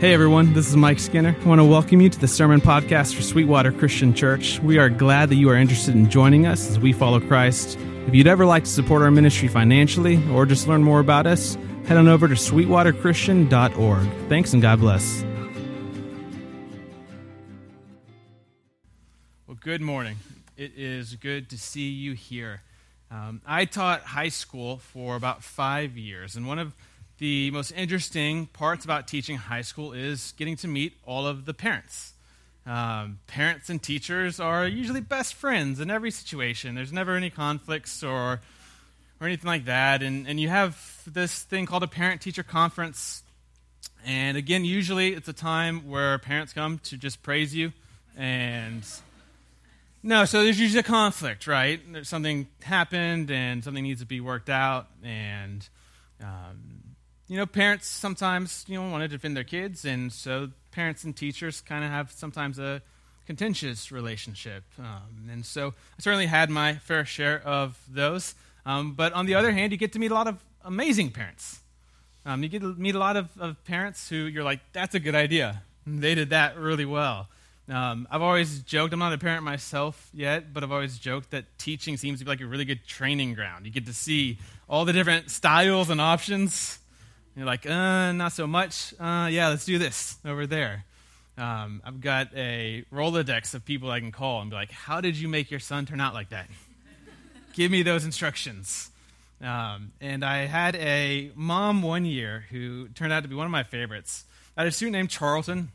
Hey everyone, this is Mike Skinner. I want to welcome you to the Sermon Podcast for Sweetwater Christian Church. We are glad that you are interested in joining us as we follow Christ. If you'd ever like to support our ministry financially or just learn more about us, head on over to sweetwaterchristian.org. Thanks and God bless. Well, good morning. It is good to see you here. Um, I taught high school for about five years, and one of the most interesting parts about teaching high school is getting to meet all of the parents. Um, parents and teachers are usually best friends in every situation. There's never any conflicts or or anything like that. And and you have this thing called a parent teacher conference. And again, usually it's a time where parents come to just praise you and no, so there's usually a conflict, right? There's something happened and something needs to be worked out, and um, you know, parents sometimes, you know, want to defend their kids, and so parents and teachers kind of have sometimes a contentious relationship. Um, and so I certainly had my fair share of those. Um, but on the other hand, you get to meet a lot of amazing parents. Um, you get to meet a lot of, of, parents who you're like, that's a good idea. They did that really well. Um, I've always joked, I'm not a parent myself yet, but I've always joked that teaching seems to be like a really good training ground. You get to see all the different styles and options you're like, uh, not so much. Uh, yeah, let's do this over there. Um, I've got a Rolodex of people I can call and be like, how did you make your son turn out like that? Give me those instructions. Um, and I had a mom one year who turned out to be one of my favorites. I had a student named Charlton.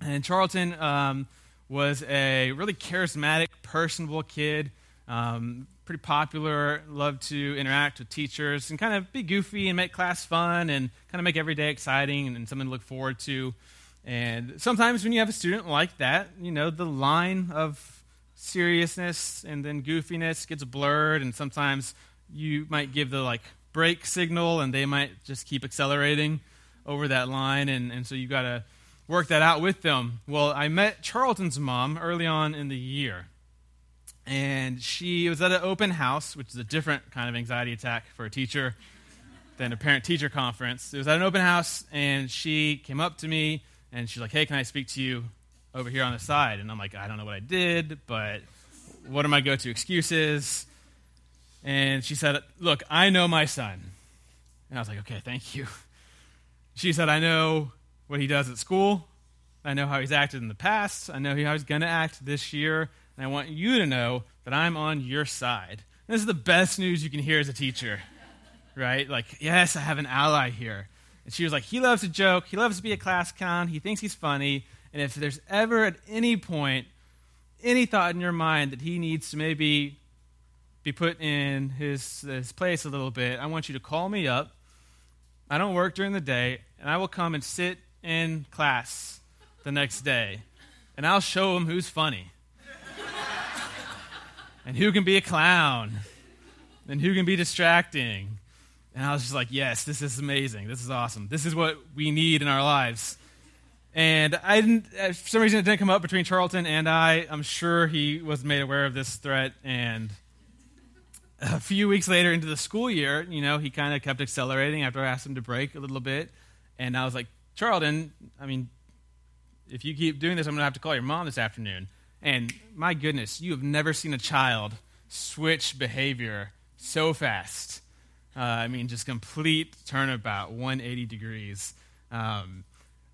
And Charlton um, was a really charismatic, personable kid. Um, pretty popular, loved to interact with teachers and kind of be goofy and make class fun and kind of make every day exciting and, and something to look forward to. And sometimes when you have a student like that, you know, the line of seriousness and then goofiness gets blurred, and sometimes you might give the like break signal and they might just keep accelerating over that line. And, and so you've got to work that out with them. Well, I met Charlton's mom early on in the year and she was at an open house, which is a different kind of anxiety attack for a teacher than a parent teacher conference. It was at an open house, and she came up to me and she's like, Hey, can I speak to you over here on the side? And I'm like, I don't know what I did, but what are my go to excuses? And she said, Look, I know my son. And I was like, Okay, thank you. She said, I know what he does at school. I know how he's acted in the past. I know how he's going to act this year and I want you to know that I'm on your side. this is the best news you can hear as a teacher, right? Like, yes, I have an ally here. And she was like, he loves to joke, he loves to be a class clown, he thinks he's funny, and if there's ever at any point any thought in your mind that he needs to maybe be put in his, his place a little bit, I want you to call me up. I don't work during the day, and I will come and sit in class the next day, and I'll show him who's funny and who can be a clown and who can be distracting. And I was just like, yes, this is amazing. This is awesome. This is what we need in our lives. And I didn't, uh, for some reason, it didn't come up between Charlton and I. I'm sure he was made aware of this threat. And a few weeks later into the school year, you know, he kind of kept accelerating after I asked him to break a little bit. And I was like, Charlton, I mean, if you keep doing this, I'm going to have to call your mom this afternoon. And my goodness, you have never seen a child switch behavior so fast. Uh, I mean, just complete turnabout, 180 degrees. Um,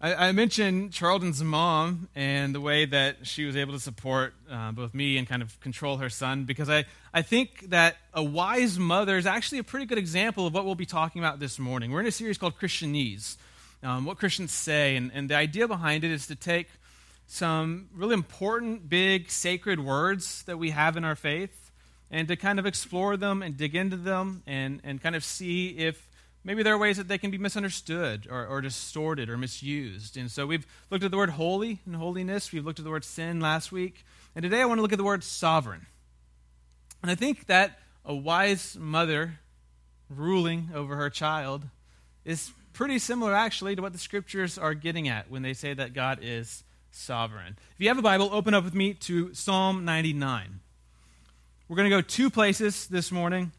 I, I, mentioned Charlton's mom and the way that she was able to support uh, both me and kind of control her son because I, I think that a wise mother is actually a pretty good example of what we'll be talking about this morning. We're in a series called Christianese, um, what Christians say, and, and the idea behind it is to take some really important, big, sacred words that we have in our faith and to kind of explore them and dig into them and, and kind of see if maybe there are ways that they can be misunderstood or, or distorted or misused. And so we've looked at the word holy and holiness, we've looked at the word sin last week, and today I want to look at the word sovereign. And I think that a wise mother ruling over her child is pretty similar actually to what the scriptures are getting at when they say that God is sovereign. If you have a Bible, open up with me to Psalm 99. We're going to go two places this morning,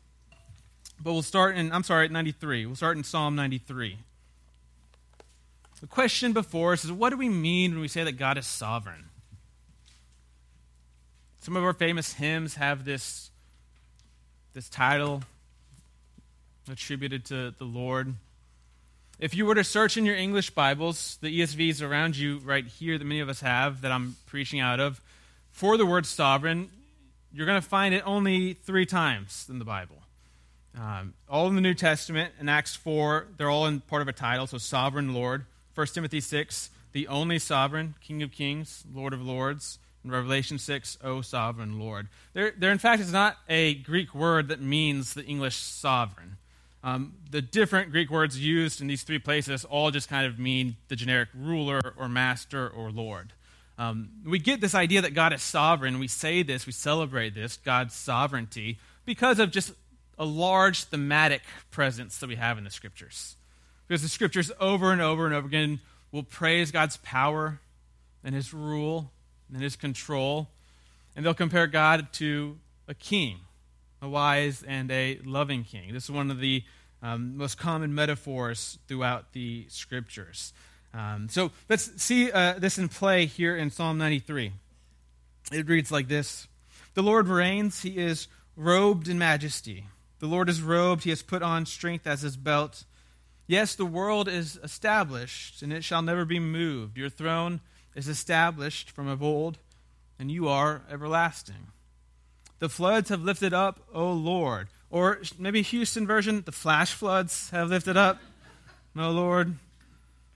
but we'll start in, I'm sorry, at 93. We'll start in Psalm 93. The question before us is what do we mean when we say that God is sovereign? Some of our famous hymns have this, this title attributed to the Lord. If you were to search in your English Bibles, the ESVs around you right here that many of us have that I'm preaching out of, for the word sovereign, you're going to find it only three times in the Bible. Um, all in the New Testament. In Acts 4, they're all in part of a title, so Sovereign Lord. 1 Timothy 6, the only sovereign, King of kings, Lord of lords. In Revelation 6, O sovereign Lord. There, there in fact, is not a Greek word that means the English sovereign. Um, the different Greek words used in these three places all just kind of mean the generic ruler or master or Lord. Um, we get this idea that God is sovereign. We say this, we celebrate this, God's sovereignty, because of just a large thematic presence that we have in the scriptures. Because the scriptures over and over and over again will praise God's power and his rule and his control. And they'll compare God to a king, a wise and a loving king. This is one of the um, most common metaphors throughout the scriptures. Um, so let's see uh, this in play here in Psalm 93. It reads like this The Lord reigns, he is robed in majesty. The Lord is robed, he has put on strength as his belt. Yes, the world is established, and it shall never be moved. Your throne is established from of old, and you are everlasting. The floods have lifted up, O Lord. Or maybe Houston version, the flash floods have lifted up, O Lord.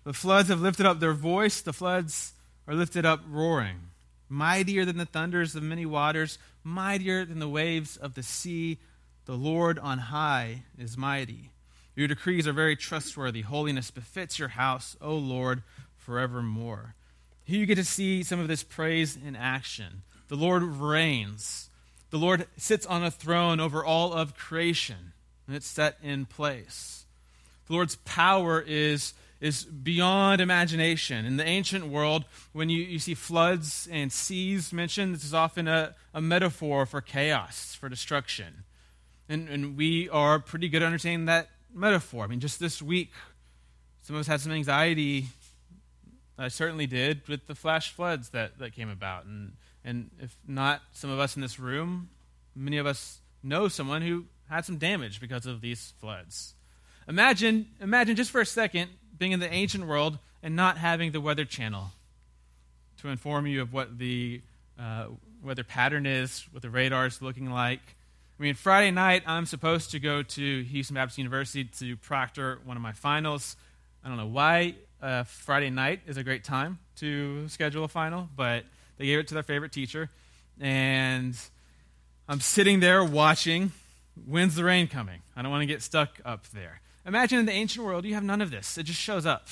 The floods have lifted up their voice, the floods are lifted up roaring. Mightier than the thunders of many waters, mightier than the waves of the sea the Lord on high is mighty. Your decrees are very trustworthy. Holiness befits your house, O Lord, forevermore. Here you get to see some of this praise in action. The Lord reigns. The Lord sits on a throne over all of creation, and it's set in place. The Lord's power is, is beyond imagination. In the ancient world, when you, you see floods and seas mentioned, this is often a, a metaphor for chaos, for destruction. And, and we are pretty good at understanding that metaphor. I mean, just this week, some of us had some anxiety. I certainly did with the flash floods that, that came about. And, and if not some of us in this room, many of us know someone who had some damage because of these floods. Imagine, imagine just for a second being in the ancient world and not having the Weather Channel to inform you of what the uh, weather pattern is, what the radar is looking like, I mean, Friday night, I'm supposed to go to Houston Baptist University to proctor one of my finals. I don't know why uh, Friday night is a great time to schedule a final, but they gave it to their favorite teacher. And I'm sitting there watching. When's the rain coming? I don't want to get stuck up there. Imagine in the ancient world, you have none of this. It just shows up.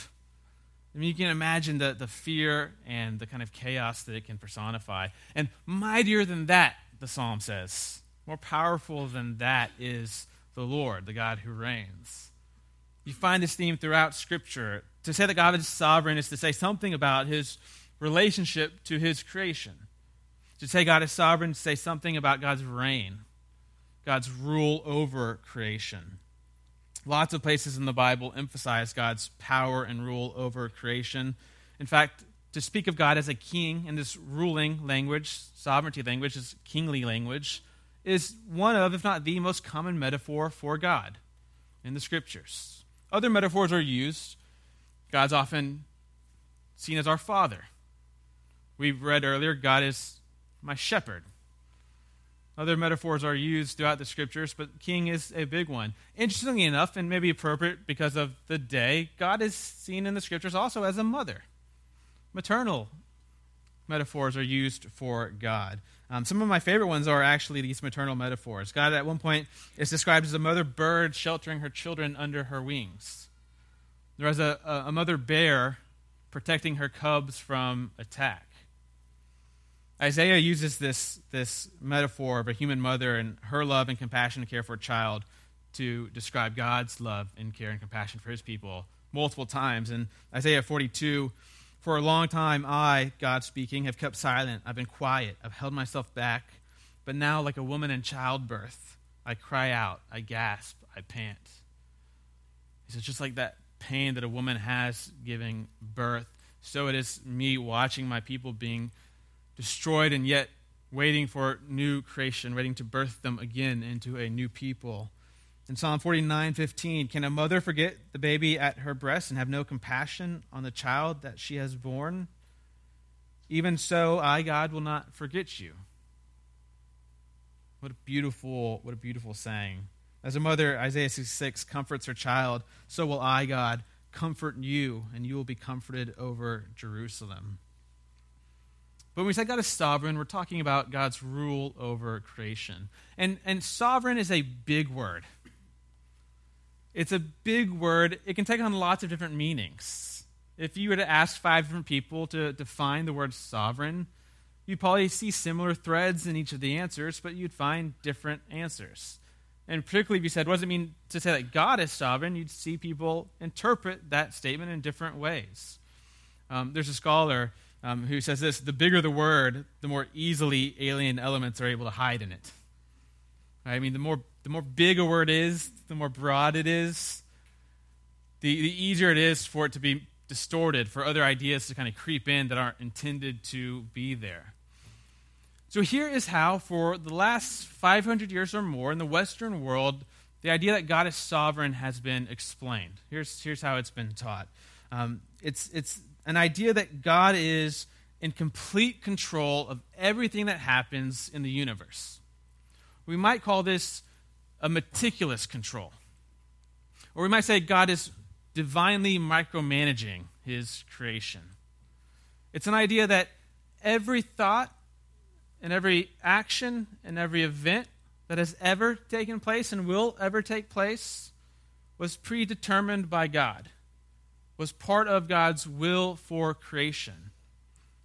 I mean, you can imagine the, the fear and the kind of chaos that it can personify. And mightier than that, the psalm says. More powerful than that is the Lord, the God who reigns. You find this theme throughout Scripture. To say that God is sovereign is to say something about his relationship to his creation. To say God is sovereign, to say something about God's reign, God's rule over creation. Lots of places in the Bible emphasize God's power and rule over creation. In fact, to speak of God as a king in this ruling language, sovereignty language, is kingly language is one of, if not the most common metaphor for God in the scriptures. Other metaphors are used. God's often seen as our Father. We read earlier, God is my shepherd. Other metaphors are used throughout the scriptures, but king is a big one. Interestingly enough, and maybe appropriate because of the day, God is seen in the scriptures also as a mother. Maternal metaphors are used for God. Um, some of my favorite ones are actually these maternal metaphors. God, at one point, is described as a mother bird sheltering her children under her wings. There is a, a mother bear protecting her cubs from attack. Isaiah uses this, this metaphor of a human mother and her love and compassion and care for a child to describe God's love and care and compassion for his people multiple times. In Isaiah 42, for a long time, I, God speaking, have kept silent. I've been quiet. I've held myself back. But now, like a woman in childbirth, I cry out, I gasp, I pant. He says, just like that pain that a woman has giving birth, so it is me watching my people being destroyed and yet waiting for new creation, waiting to birth them again into a new people. In Psalm 49:15, can a mother forget the baby at her breast and have no compassion on the child that she has born? Even so, I God will not forget you. What a beautiful what a beautiful saying. As a mother, Isaiah 66 comforts her child, so will I, God, comfort you, and you will be comforted over Jerusalem. But when we say God is sovereign, we're talking about God's rule over creation. And, and sovereign is a big word. It's a big word. It can take on lots of different meanings. If you were to ask five different people to define the word sovereign, you'd probably see similar threads in each of the answers, but you'd find different answers. And particularly if you said, what does it mean to say that God is sovereign? You'd see people interpret that statement in different ways. Um, there's a scholar um, who says this the bigger the word, the more easily alien elements are able to hide in it. Right? I mean, the more, the more big a word is, the more broad it is, the, the easier it is for it to be distorted, for other ideas to kind of creep in that aren't intended to be there. So, here is how, for the last 500 years or more in the Western world, the idea that God is sovereign has been explained. Here's, here's how it's been taught um, it's, it's an idea that God is in complete control of everything that happens in the universe. We might call this a meticulous control. Or we might say God is divinely micromanaging his creation. It's an idea that every thought and every action and every event that has ever taken place and will ever take place was predetermined by God was part of God's will for creation,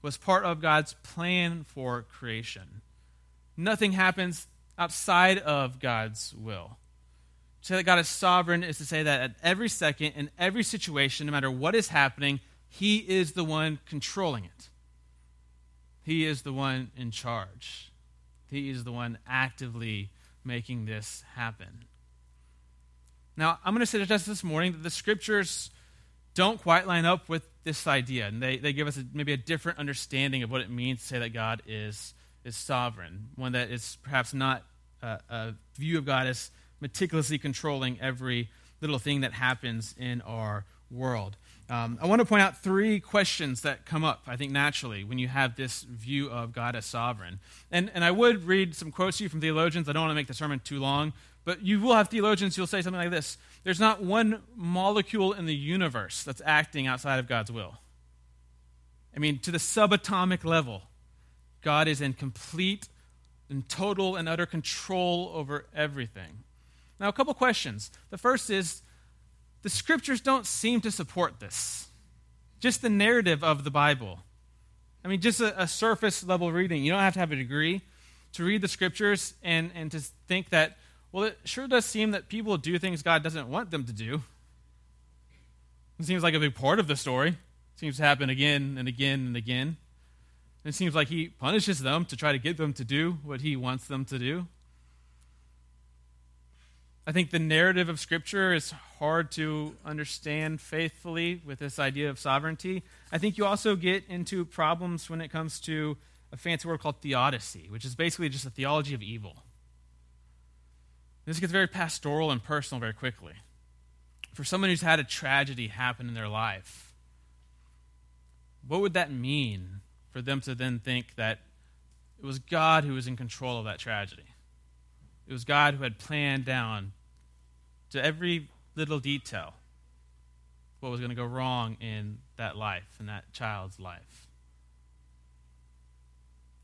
was part of God's plan for creation. Nothing happens outside of God's will. To say that God is sovereign is to say that at every second, in every situation, no matter what is happening, He is the one controlling it. He is the one in charge. He is the one actively making this happen. Now, I'm going to suggest this morning that the scriptures don't quite line up with this idea. And they, they give us a, maybe a different understanding of what it means to say that God is, is sovereign, one that is perhaps not a, a view of God as meticulously controlling every little thing that happens in our world. Um, I want to point out three questions that come up, I think, naturally when you have this view of God as sovereign. And, and I would read some quotes to you from theologians. I don't want to make the sermon too long, but you will have theologians who will say something like this There's not one molecule in the universe that's acting outside of God's will. I mean, to the subatomic level, God is in complete and total and utter control over everything. Now, a couple questions. The first is the scriptures don't seem to support this. Just the narrative of the Bible. I mean, just a, a surface level reading. You don't have to have a degree to read the scriptures and, and to think that well, it sure does seem that people do things God doesn't want them to do. It seems like a big part of the story. It seems to happen again and again and again. it seems like He punishes them to try to get them to do what He wants them to do. I think the narrative of Scripture is hard to understand faithfully with this idea of sovereignty. I think you also get into problems when it comes to a fancy word called theodicy, which is basically just a theology of evil. This gets very pastoral and personal very quickly. For someone who's had a tragedy happen in their life, what would that mean for them to then think that it was God who was in control of that tragedy? It was God who had planned down to every little detail what was going to go wrong in that life, in that child's life.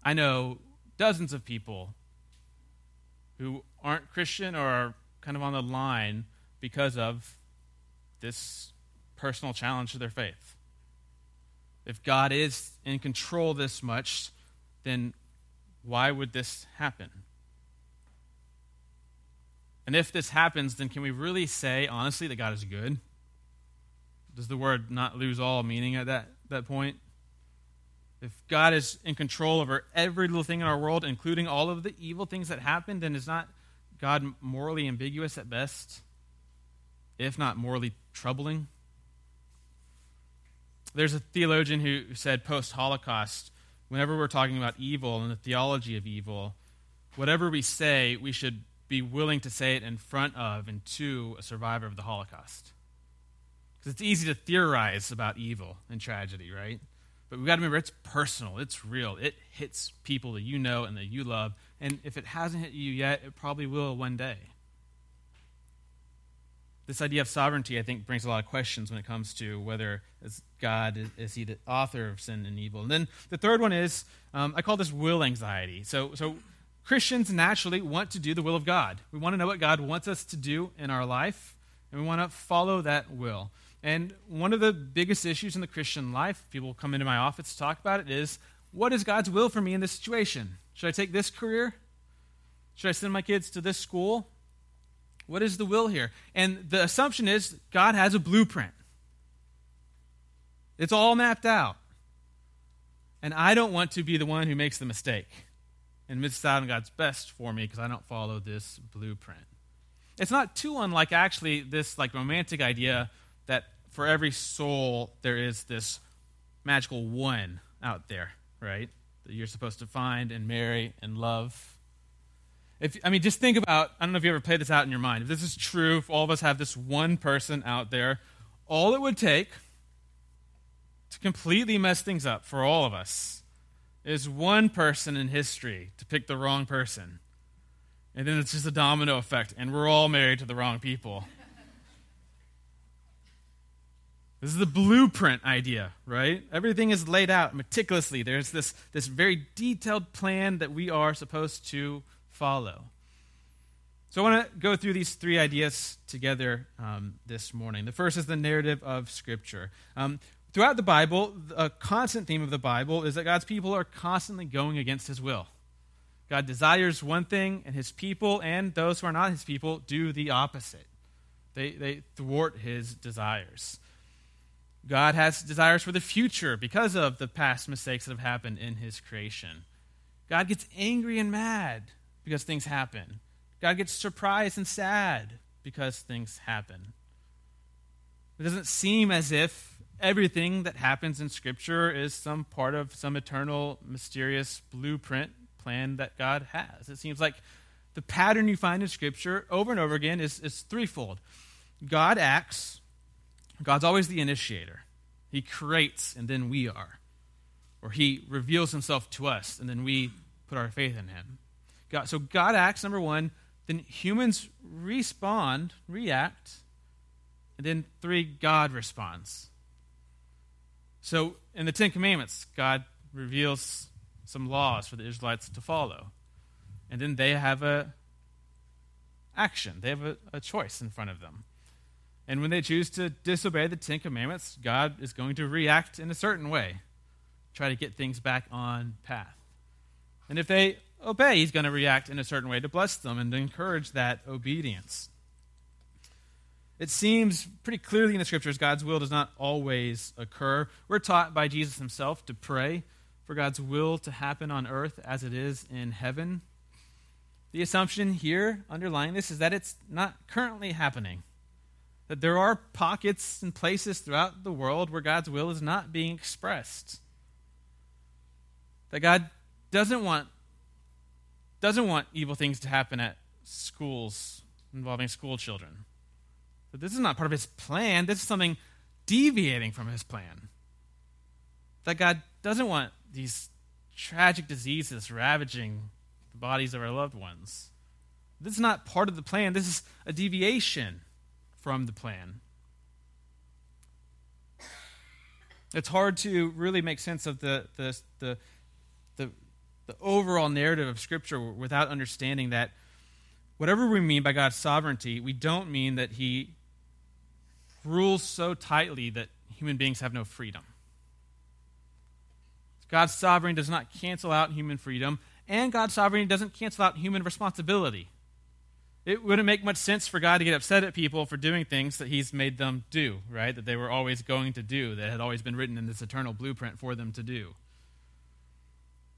I know dozens of people who aren't Christian or are kind of on the line because of this personal challenge to their faith. If God is in control this much, then why would this happen? And if this happens, then can we really say, honestly, that God is good? Does the word not lose all meaning at that, that point? If God is in control over every little thing in our world, including all of the evil things that happen, then is not God morally ambiguous at best, if not morally troubling? There's a theologian who said post Holocaust, whenever we're talking about evil and the theology of evil, whatever we say, we should be willing to say it in front of and to a survivor of the Holocaust. Because it's easy to theorize about evil and tragedy, right? But we've got to remember it's personal, it's real. It hits people that you know and that you love. And if it hasn't hit you yet, it probably will one day. This idea of sovereignty, I think, brings a lot of questions when it comes to whether God is, is he the author of sin and evil. And then the third one is um, I call this will anxiety. So, so Christians naturally want to do the will of God. We want to know what God wants us to do in our life, and we want to follow that will. And one of the biggest issues in the Christian life, people come into my office to talk about it, is what is God's will for me in this situation? Should I take this career? Should I send my kids to this school? What is the will here? And the assumption is God has a blueprint. It's all mapped out. And I don't want to be the one who makes the mistake and misses out on God's best for me because I don't follow this blueprint. It's not too unlike actually this like romantic idea for every soul there is this magical one out there, right? That you're supposed to find and marry and love. If, I mean, just think about I don't know if you ever played this out in your mind. If this is true, if all of us have this one person out there, all it would take to completely mess things up for all of us is one person in history to pick the wrong person. And then it's just a domino effect, and we're all married to the wrong people. This is the blueprint idea, right? Everything is laid out meticulously. There's this, this very detailed plan that we are supposed to follow. So I want to go through these three ideas together um, this morning. The first is the narrative of Scripture. Um, throughout the Bible, a constant theme of the Bible is that God's people are constantly going against His will. God desires one thing, and His people and those who are not His people do the opposite. They, they thwart His desires. God has desires for the future because of the past mistakes that have happened in his creation. God gets angry and mad because things happen. God gets surprised and sad because things happen. It doesn't seem as if everything that happens in Scripture is some part of some eternal, mysterious blueprint plan that God has. It seems like the pattern you find in Scripture over and over again is, is threefold God acts God's always the initiator. He creates, and then we are. Or he reveals himself to us, and then we put our faith in him. God, so God acts, number one. Then humans respond, react. And then three, God responds. So in the Ten Commandments, God reveals some laws for the Israelites to follow. And then they have a action. They have a, a choice in front of them. And when they choose to disobey the Ten Commandments, God is going to react in a certain way, try to get things back on path. And if they obey, He's going to react in a certain way to bless them and to encourage that obedience. It seems pretty clearly in the scriptures God's will does not always occur. We're taught by Jesus himself to pray for God's will to happen on earth as it is in heaven. The assumption here underlying this is that it's not currently happening. That there are pockets and places throughout the world where God's will is not being expressed. That God doesn't want doesn't want evil things to happen at schools involving school children. That this is not part of his plan. This is something deviating from his plan. That God doesn't want these tragic diseases ravaging the bodies of our loved ones. This is not part of the plan. This is a deviation from the plan. It's hard to really make sense of the, the, the, the, the overall narrative of Scripture without understanding that whatever we mean by God's sovereignty, we don't mean that He rules so tightly that human beings have no freedom. God's sovereignty does not cancel out human freedom, and God's sovereignty doesn't cancel out human responsibility. It wouldn't make much sense for God to get upset at people for doing things that He's made them do, right? That they were always going to do, that had always been written in this eternal blueprint for them to do.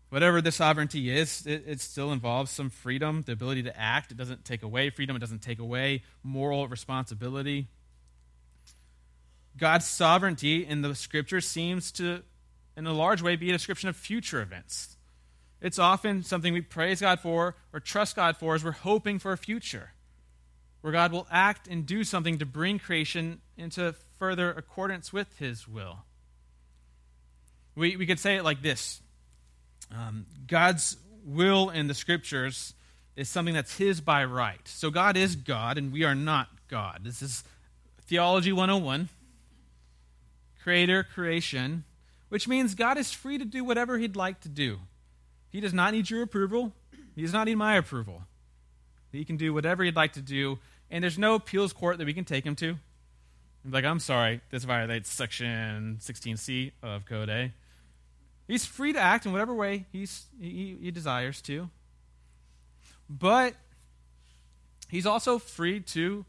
Whatever the sovereignty is, it, it still involves some freedom, the ability to act. It doesn't take away freedom, it doesn't take away moral responsibility. God's sovereignty in the scripture seems to, in a large way, be a description of future events. It's often something we praise God for or trust God for as we're hoping for a future, where God will act and do something to bring creation into further accordance with His will. We, we could say it like this um, God's will in the scriptures is something that's His by right. So God is God, and we are not God. This is Theology 101 creator, creation, which means God is free to do whatever He'd like to do. He does not need your approval, He does not need my approval. He can do whatever He'd like to do, and there's no appeals court that we can take Him to. Like, I'm sorry, this violates section 16C of Code A. He's free to act in whatever way he's, he, he desires to. But he's also free to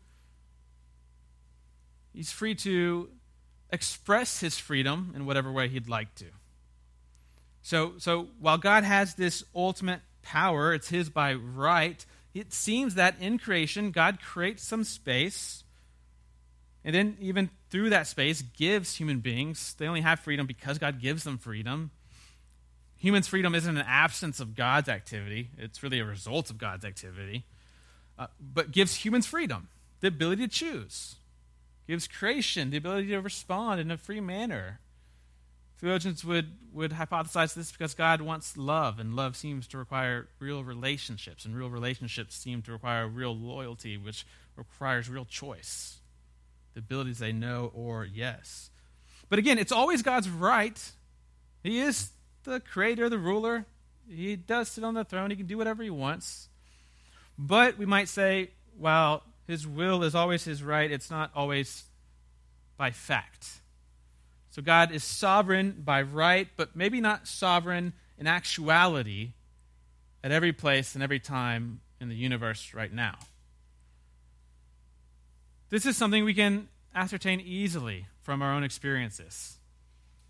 he's free to express his freedom in whatever way he'd like to. So, so while God has this ultimate power, it's his by right, it seems that in creation, God creates some space, and then even through that space, gives human beings, they only have freedom because God gives them freedom. Humans' freedom isn't an absence of God's activity, it's really a result of God's activity, uh, but gives humans freedom, the ability to choose gives creation the ability to respond in a free manner. Theologians would, would hypothesize this because God wants love, and love seems to require real relationships, and real relationships seem to require real loyalty, which requires real choice. The ability to say no or yes. But again, it's always God's right. He is the creator, the ruler. He does sit on the throne. He can do whatever he wants. But we might say, well, his will is always his right, it's not always by fact. So God is sovereign by right, but maybe not sovereign in actuality at every place and every time in the universe right now. This is something we can ascertain easily from our own experiences.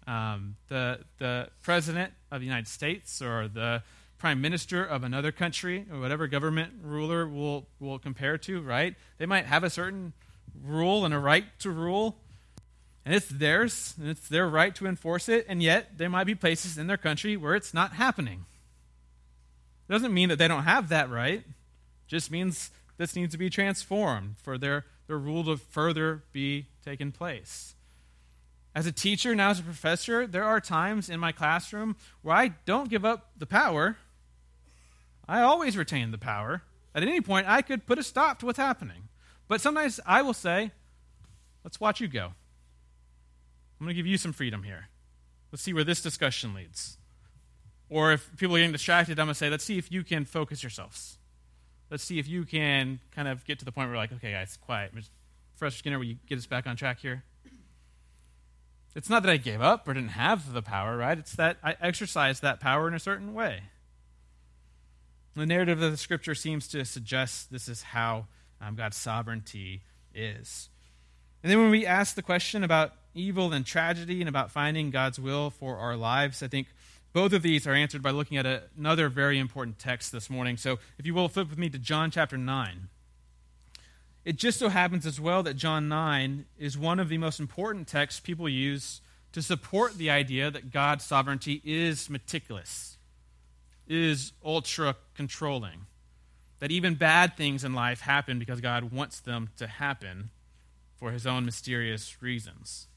Um, the, the president of the United States or the prime minister of another country or whatever government ruler will will compare to, right? They might have a certain rule and a right to rule, and it's theirs, and it's their right to enforce it, and yet there might be places in their country where it's not happening. It doesn't mean that they don't have that right. It just means this needs to be transformed for their, their rule to further be taken place. As a teacher, now as a professor, there are times in my classroom where I don't give up the power I always retain the power. At any point, I could put a stop to what's happening. But sometimes I will say, let's watch you go. I'm going to give you some freedom here. Let's see where this discussion leads. Or if people are getting distracted, I'm going to say, let's see if you can focus yourselves. Let's see if you can kind of get to the point where, we're like, okay, guys, quiet. Professor Skinner, will you get us back on track here? It's not that I gave up or didn't have the power, right? It's that I exercised that power in a certain way. The narrative of the scripture seems to suggest this is how um, God's sovereignty is. And then when we ask the question about evil and tragedy and about finding God's will for our lives, I think both of these are answered by looking at a, another very important text this morning. So if you will, flip with me to John chapter 9. It just so happens as well that John 9 is one of the most important texts people use to support the idea that God's sovereignty is meticulous is ultra controlling. That even bad things in life happen because God wants them to happen for his own mysterious reasons.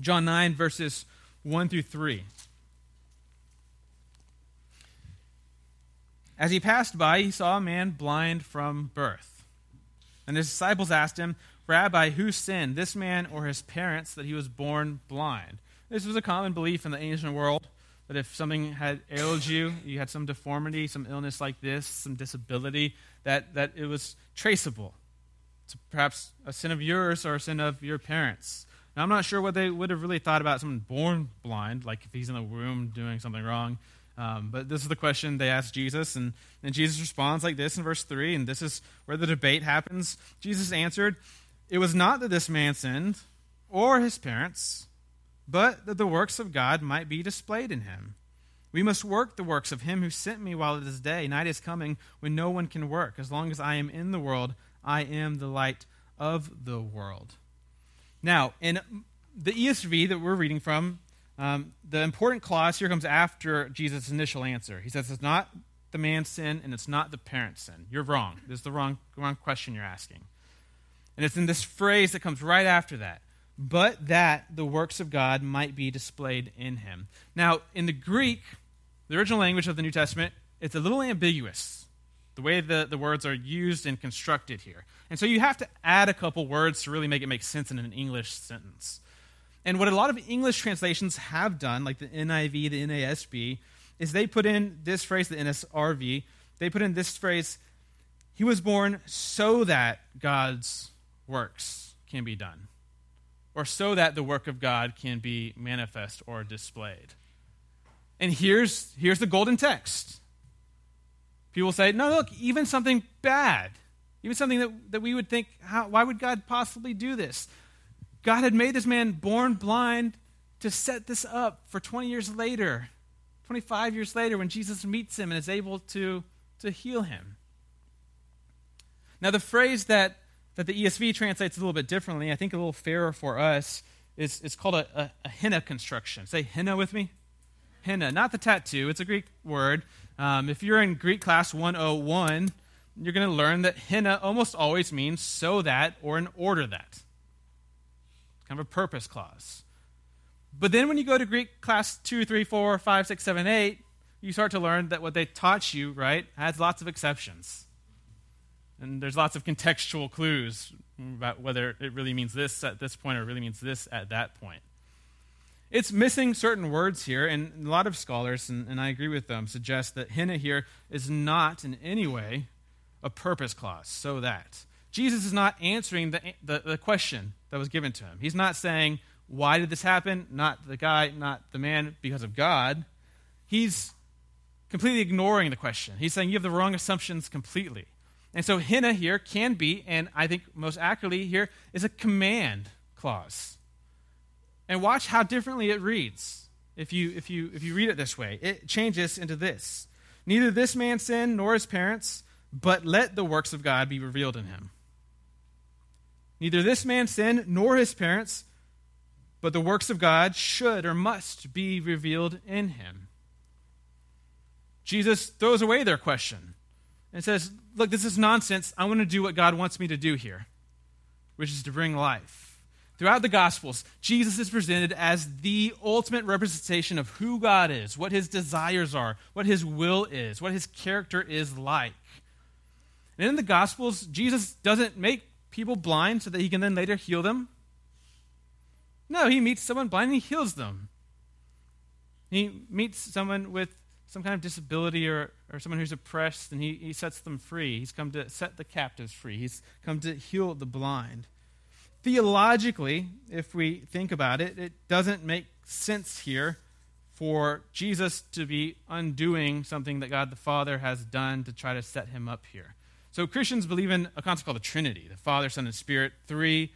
John 9, verses 1 through 3. As he passed by, he saw a man blind from birth. And his disciples asked him, Rabbi, who sinned, this man or his parents, that he was born blind? This was a common belief in the ancient world that if something had ailed you, you had some deformity, some illness like this, some disability, that, that it was traceable to perhaps a sin of yours or a sin of your parents. Now, I'm not sure what they would have really thought about someone born blind, like if he's in the womb doing something wrong. Um, but this is the question they asked Jesus, and, and Jesus responds like this in verse 3, and this is where the debate happens. Jesus answered, It was not that this man sinned or his parents but that the works of God might be displayed in him. We must work the works of him who sent me while it is day. Night is coming when no one can work. As long as I am in the world, I am the light of the world. Now, in the ESV that we're reading from, um, the important clause here comes after Jesus' initial answer. He says it's not the man's sin and it's not the parent's sin. You're wrong. This is the wrong, wrong question you're asking. And it's in this phrase that comes right after that. But that the works of God might be displayed in him. Now, in the Greek, the original language of the New Testament, it's a little ambiguous, the way the, the words are used and constructed here. And so you have to add a couple words to really make it make sense in an English sentence. And what a lot of English translations have done, like the NIV, the NASB, is they put in this phrase, the NSRV, they put in this phrase, He was born so that God's works can be done, or so that the work of God can be manifest or displayed. And here's, here's the golden text. People say, no, look, even something bad, even something that, that we would think, how, why would God possibly do this? God had made this man born blind to set this up for 20 years later, 25 years later, when Jesus meets him and is able to, to heal him. Now, the phrase that that the ESV translates a little bit differently, I think a little fairer for us, is it's called a, a, a henna construction. Say henna with me. Henna, not the tattoo, it's a Greek word. Um, if you're in Greek class 101, you're going to learn that henna almost always means so that or in order that. Kind of a purpose clause. But then when you go to Greek class 2, 3, 4, 5, 6, 7, 8, you start to learn that what they taught you, right, has lots of exceptions. And there's lots of contextual clues about whether it really means this at this point or really means this at that point. It's missing certain words here, and a lot of scholars, and, and I agree with them, suggest that henna here is not in any way a purpose clause, so that. Jesus is not answering the, the, the question that was given to him. He's not saying, Why did this happen? Not the guy, not the man, because of God. He's completely ignoring the question. He's saying, You have the wrong assumptions completely. And so henna here can be, and I think most accurately here, is a command clause. And watch how differently it reads if you, if you, if you read it this way. It changes into this Neither this man sin nor his parents, but let the works of God be revealed in him. Neither this man sin nor his parents, but the works of God should or must be revealed in him. Jesus throws away their question and says, Look, this is nonsense. I want to do what God wants me to do here, which is to bring life. Throughout the Gospels, Jesus is presented as the ultimate representation of who God is, what his desires are, what his will is, what his character is like. And in the Gospels, Jesus doesn't make people blind so that he can then later heal them. No, he meets someone blind and he heals them. He meets someone with some kind of disability or, or someone who's oppressed, and he, he sets them free. He's come to set the captives free, he's come to heal the blind. Theologically, if we think about it, it doesn't make sense here for Jesus to be undoing something that God the Father has done to try to set him up here. So Christians believe in a concept called the Trinity the Father, Son, and Spirit. Three,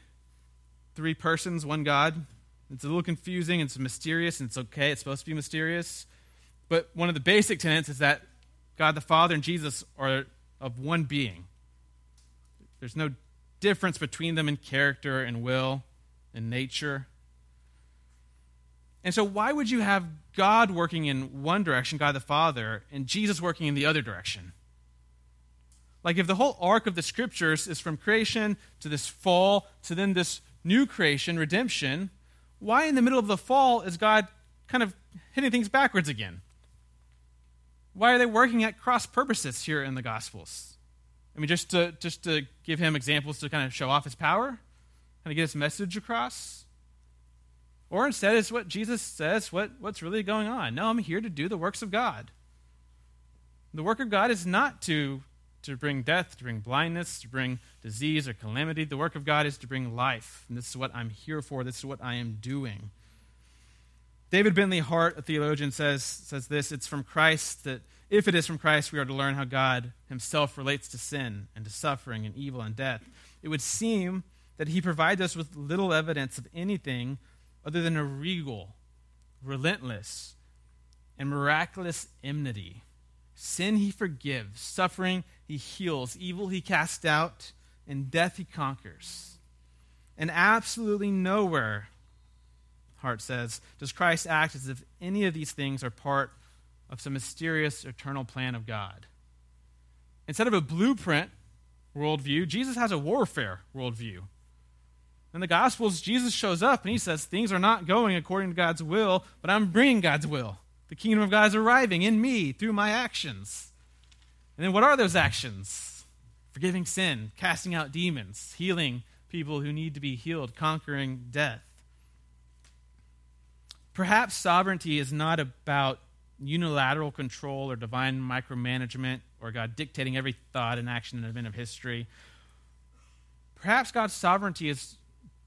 three persons, one God. It's a little confusing, it's mysterious, and it's okay. It's supposed to be mysterious. But one of the basic tenets is that God the Father and Jesus are of one being. There's no difference between them in character and will and nature. And so, why would you have God working in one direction, God the Father, and Jesus working in the other direction? Like, if the whole arc of the scriptures is from creation to this fall to then this new creation, redemption, why in the middle of the fall is God kind of hitting things backwards again? Why are they working at cross purposes here in the Gospels? I mean, just to, just to give him examples to kind of show off his power, kind of get his message across? Or instead, it's what Jesus says, what, what's really going on. No, I'm here to do the works of God. The work of God is not to, to bring death, to bring blindness, to bring disease or calamity. The work of God is to bring life. And this is what I'm here for. This is what I am doing. David Bentley Hart, a theologian, says, says this It's from Christ that, if it is from Christ, we are to learn how God himself relates to sin and to suffering and evil and death. It would seem that he provides us with little evidence of anything other than a regal, relentless, and miraculous enmity. Sin he forgives, suffering he heals, evil he casts out, and death he conquers. And absolutely nowhere, Hart says, does Christ act as if any of these things are part of some mysterious eternal plan of God. Instead of a blueprint worldview, Jesus has a warfare worldview. In the Gospels, Jesus shows up and he says, Things are not going according to God's will, but I'm bringing God's will. The kingdom of God is arriving in me through my actions. And then what are those actions? Forgiving sin, casting out demons, healing people who need to be healed, conquering death. Perhaps sovereignty is not about unilateral control or divine micromanagement or God dictating every thought and action and event of history. Perhaps God's sovereignty is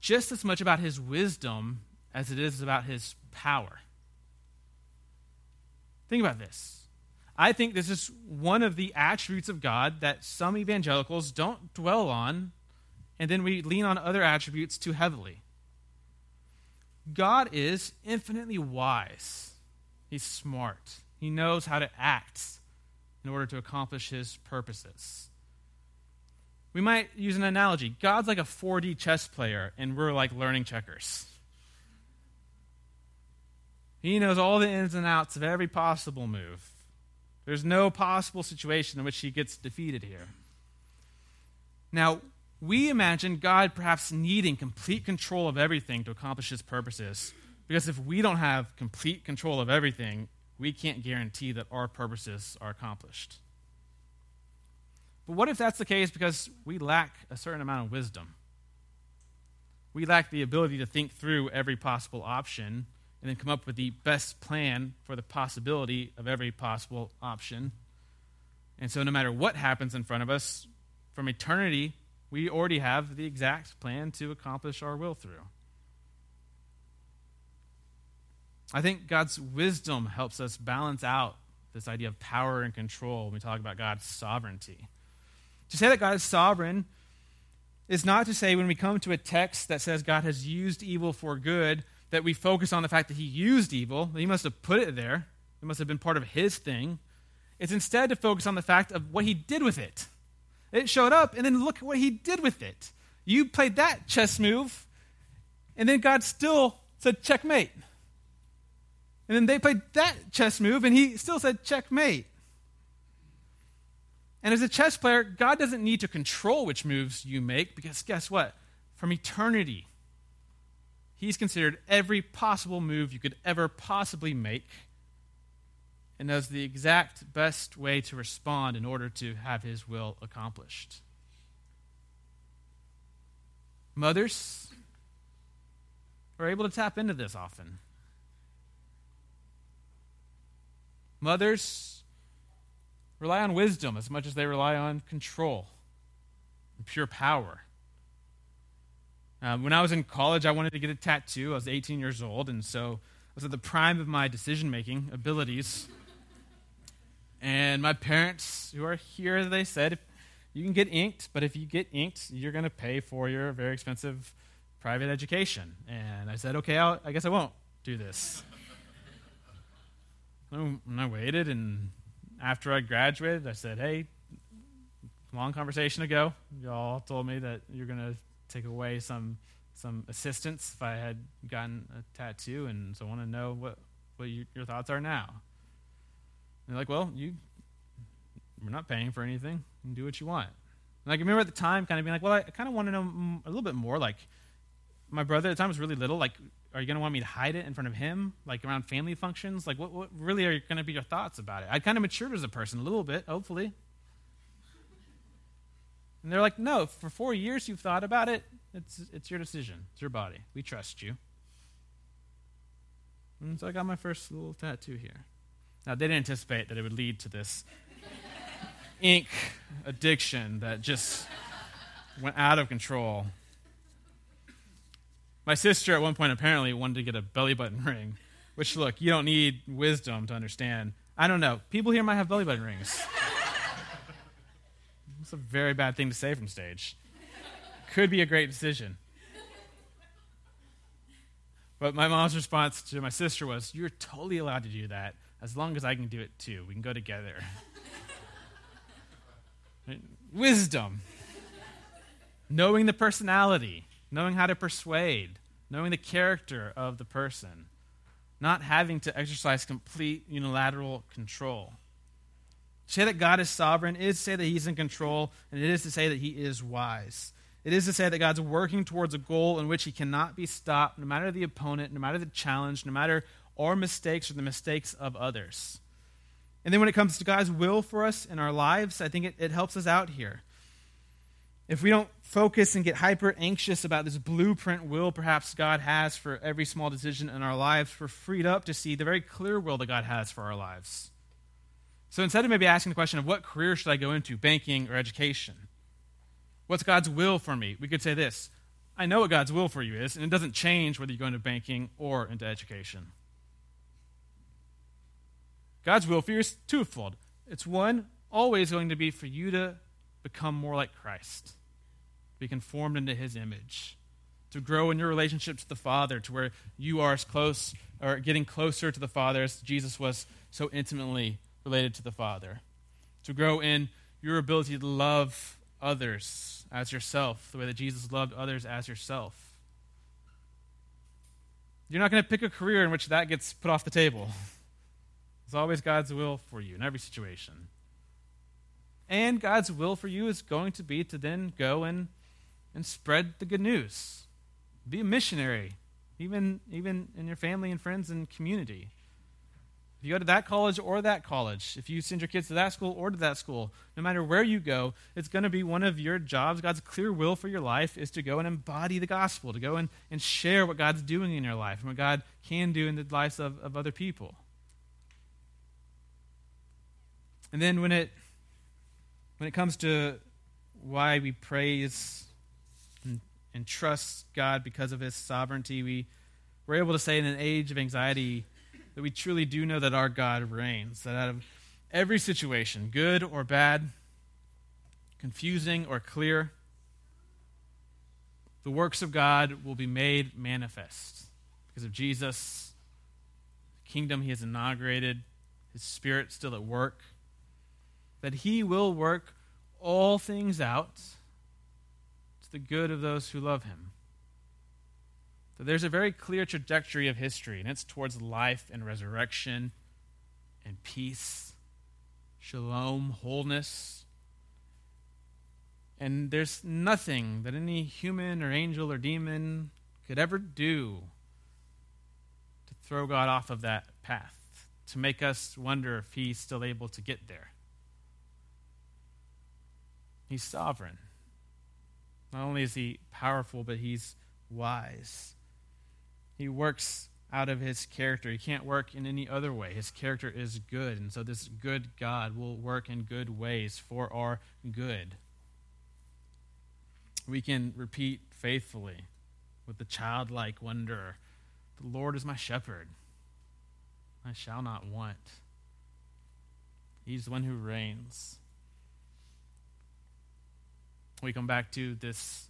just as much about his wisdom as it is about his power. Think about this. I think this is one of the attributes of God that some evangelicals don't dwell on, and then we lean on other attributes too heavily. God is infinitely wise He's smart. He knows how to act in order to accomplish his purposes. We might use an analogy God's like a 4D chess player, and we're like learning checkers. He knows all the ins and outs of every possible move. There's no possible situation in which he gets defeated here. Now, we imagine God perhaps needing complete control of everything to accomplish his purposes. Because if we don't have complete control of everything, we can't guarantee that our purposes are accomplished. But what if that's the case because we lack a certain amount of wisdom? We lack the ability to think through every possible option and then come up with the best plan for the possibility of every possible option. And so, no matter what happens in front of us, from eternity, we already have the exact plan to accomplish our will through. I think God's wisdom helps us balance out this idea of power and control when we talk about God's sovereignty. To say that God is sovereign is not to say when we come to a text that says God has used evil for good that we focus on the fact that he used evil, that he must have put it there, it must have been part of his thing. It's instead to focus on the fact of what he did with it. It showed up, and then look at what he did with it. You played that chess move, and then God still said, checkmate. And then they played that chess move, and he still said, checkmate. And as a chess player, God doesn't need to control which moves you make because guess what? From eternity, He's considered every possible move you could ever possibly make and knows the exact best way to respond in order to have His will accomplished. Mothers are able to tap into this often. Mothers rely on wisdom as much as they rely on control and pure power. Um, when I was in college, I wanted to get a tattoo. I was 18 years old, and so I was at the prime of my decision making abilities. And my parents, who are here, they said, you can get inked, but if you get inked, you're going to pay for your very expensive private education. And I said, okay, I'll, I guess I won't do this. And I waited, and after I graduated, I said, hey, long conversation ago, y'all told me that you're going to take away some some assistance if I had gotten a tattoo, and so I want to know what what you, your thoughts are now. And they're like, well, you we're not paying for anything. You can do what you want. And I remember at the time kind of being like, well, I, I kind of want to know a little bit more. Like, my brother at the time was really little. Like, are you going to want me to hide it in front of him, like around family functions? Like, what, what really are going to be your thoughts about it? I kind of matured as a person a little bit, hopefully. And they're like, no, for four years you've thought about it. It's, it's your decision, it's your body. We trust you. And so I got my first little tattoo here. Now, they didn't anticipate that it would lead to this ink addiction that just went out of control. My sister, at one point, apparently wanted to get a belly button ring, which, look, you don't need wisdom to understand. I don't know. People here might have belly button rings. It's a very bad thing to say from stage. Could be a great decision. But my mom's response to my sister was, You're totally allowed to do that as long as I can do it too. We can go together. Wisdom. Knowing the personality knowing how to persuade, knowing the character of the person, not having to exercise complete unilateral control. To say that God is sovereign is to say that He's in control, and it is to say that He is wise. It is to say that God's working towards a goal in which He cannot be stopped, no matter the opponent, no matter the challenge, no matter our mistakes or the mistakes of others. And then when it comes to God's will for us in our lives, I think it, it helps us out here. If we don't focus and get hyper anxious about this blueprint will perhaps God has for every small decision in our lives, we're freed up to see the very clear will that God has for our lives. So instead of maybe asking the question of what career should I go into, banking or education, what's God's will for me? We could say this I know what God's will for you is, and it doesn't change whether you go into banking or into education. God's will for you is twofold. It's one, always going to be for you to become more like Christ, be conformed into his image, to grow in your relationship to the Father, to where you are as close or getting closer to the Father as Jesus was so intimately related to the Father, to grow in your ability to love others as yourself, the way that Jesus loved others as yourself. You're not going to pick a career in which that gets put off the table. It's always God's will for you in every situation. And God's will for you is going to be to then go and, and spread the good news. Be a missionary, even, even in your family and friends and community. If you go to that college or that college, if you send your kids to that school or to that school, no matter where you go, it's going to be one of your jobs. God's clear will for your life is to go and embody the gospel, to go and, and share what God's doing in your life and what God can do in the lives of, of other people. And then when it when it comes to why we praise and, trust God because of his sovereignty, we, we're able to say in an age of anxiety that we truly do know that our God reigns, that out of every situation, good or bad, confusing or clear, the works of God will be made manifest. Because of Jesus, the kingdom he has inaugurated, his spirit still at work that he will work all things out the good of those who love him. So there's a very clear trajectory of history, and it's towards life and resurrection and peace, shalom, wholeness. And there's nothing that any human or angel or demon could ever do to throw God off of that path, to make us wonder if he's still able to get there. He's sovereign. Not only is he powerful, but he's wise. He works out of his character. He can't work in any other way. His character is good. And so, this good God will work in good ways for our good. We can repeat faithfully with the childlike wonder The Lord is my shepherd. I shall not want. He's the one who reigns we come back to this,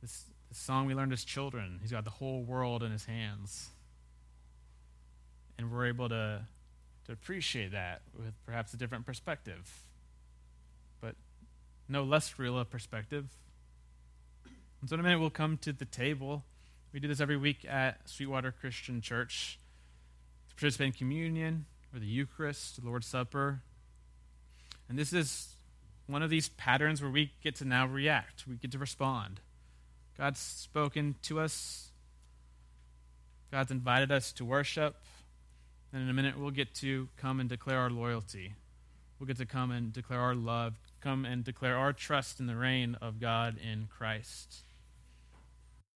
this, this song we learned as children. He's got the whole world in his hands. And we're able to, to appreciate that with perhaps a different perspective, but no less real a perspective. And so in a minute, we'll come to the table. We do this every week at Sweetwater Christian Church to participate in communion or the Eucharist, the Lord's Supper. And this is one of these patterns where we get to now react, we get to respond. God's spoken to us, God's invited us to worship, and in a minute we'll get to come and declare our loyalty. We'll get to come and declare our love, come and declare our trust in the reign of God in Christ.